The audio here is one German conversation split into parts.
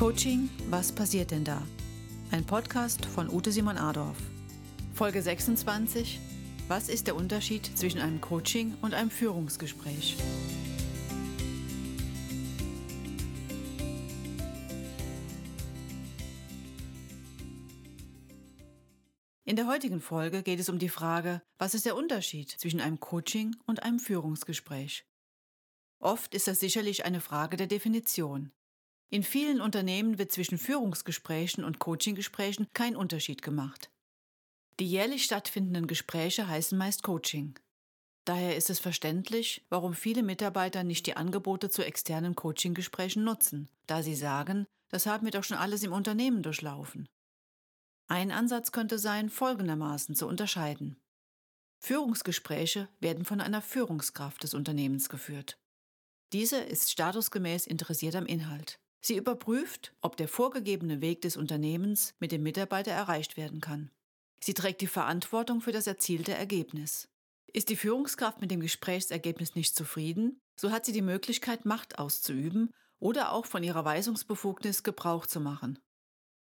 Coaching, was passiert denn da? Ein Podcast von Ute Simon Adorf. Folge 26. Was ist der Unterschied zwischen einem Coaching und einem Führungsgespräch? In der heutigen Folge geht es um die Frage, was ist der Unterschied zwischen einem Coaching und einem Führungsgespräch? Oft ist das sicherlich eine Frage der Definition. In vielen Unternehmen wird zwischen Führungsgesprächen und Coachinggesprächen kein Unterschied gemacht. Die jährlich stattfindenden Gespräche heißen meist Coaching. Daher ist es verständlich, warum viele Mitarbeiter nicht die Angebote zu externen Coachinggesprächen nutzen, da sie sagen, das haben wir doch schon alles im Unternehmen durchlaufen. Ein Ansatz könnte sein, folgendermaßen zu unterscheiden. Führungsgespräche werden von einer Führungskraft des Unternehmens geführt. Diese ist statusgemäß interessiert am Inhalt. Sie überprüft, ob der vorgegebene Weg des Unternehmens mit dem Mitarbeiter erreicht werden kann. Sie trägt die Verantwortung für das erzielte Ergebnis. Ist die Führungskraft mit dem Gesprächsergebnis nicht zufrieden, so hat sie die Möglichkeit, Macht auszuüben oder auch von ihrer Weisungsbefugnis Gebrauch zu machen.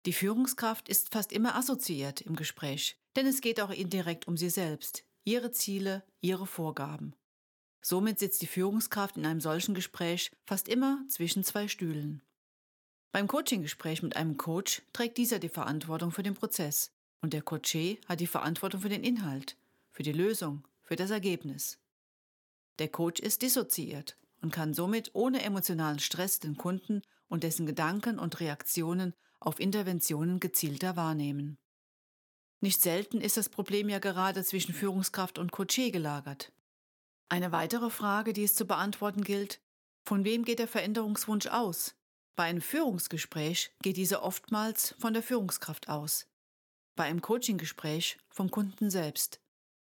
Die Führungskraft ist fast immer assoziiert im Gespräch, denn es geht auch indirekt um sie selbst, ihre Ziele, ihre Vorgaben. Somit sitzt die Führungskraft in einem solchen Gespräch fast immer zwischen zwei Stühlen. Beim Coaching-Gespräch mit einem Coach trägt dieser die Verantwortung für den Prozess und der Coachee hat die Verantwortung für den Inhalt, für die Lösung, für das Ergebnis. Der Coach ist dissoziiert und kann somit ohne emotionalen Stress den Kunden und dessen Gedanken und Reaktionen auf Interventionen gezielter wahrnehmen. Nicht selten ist das Problem ja gerade zwischen Führungskraft und Coachee gelagert. Eine weitere Frage, die es zu beantworten gilt, von wem geht der Veränderungswunsch aus? Bei einem Führungsgespräch geht diese oftmals von der Führungskraft aus. Bei einem Coachinggespräch vom Kunden selbst.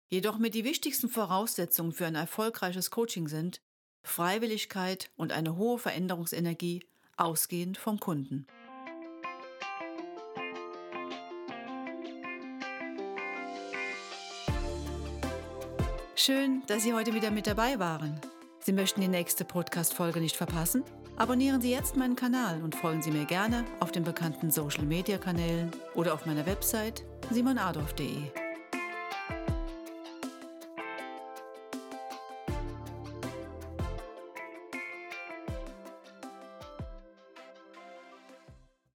Jedoch mit die wichtigsten Voraussetzungen für ein erfolgreiches Coaching sind Freiwilligkeit und eine hohe Veränderungsenergie, ausgehend vom Kunden. Schön, dass Sie heute wieder mit dabei waren. Sie möchten die nächste Podcast-Folge nicht verpassen? Abonnieren Sie jetzt meinen Kanal und folgen Sie mir gerne auf den bekannten Social-Media-Kanälen oder auf meiner Website simonadolf.de.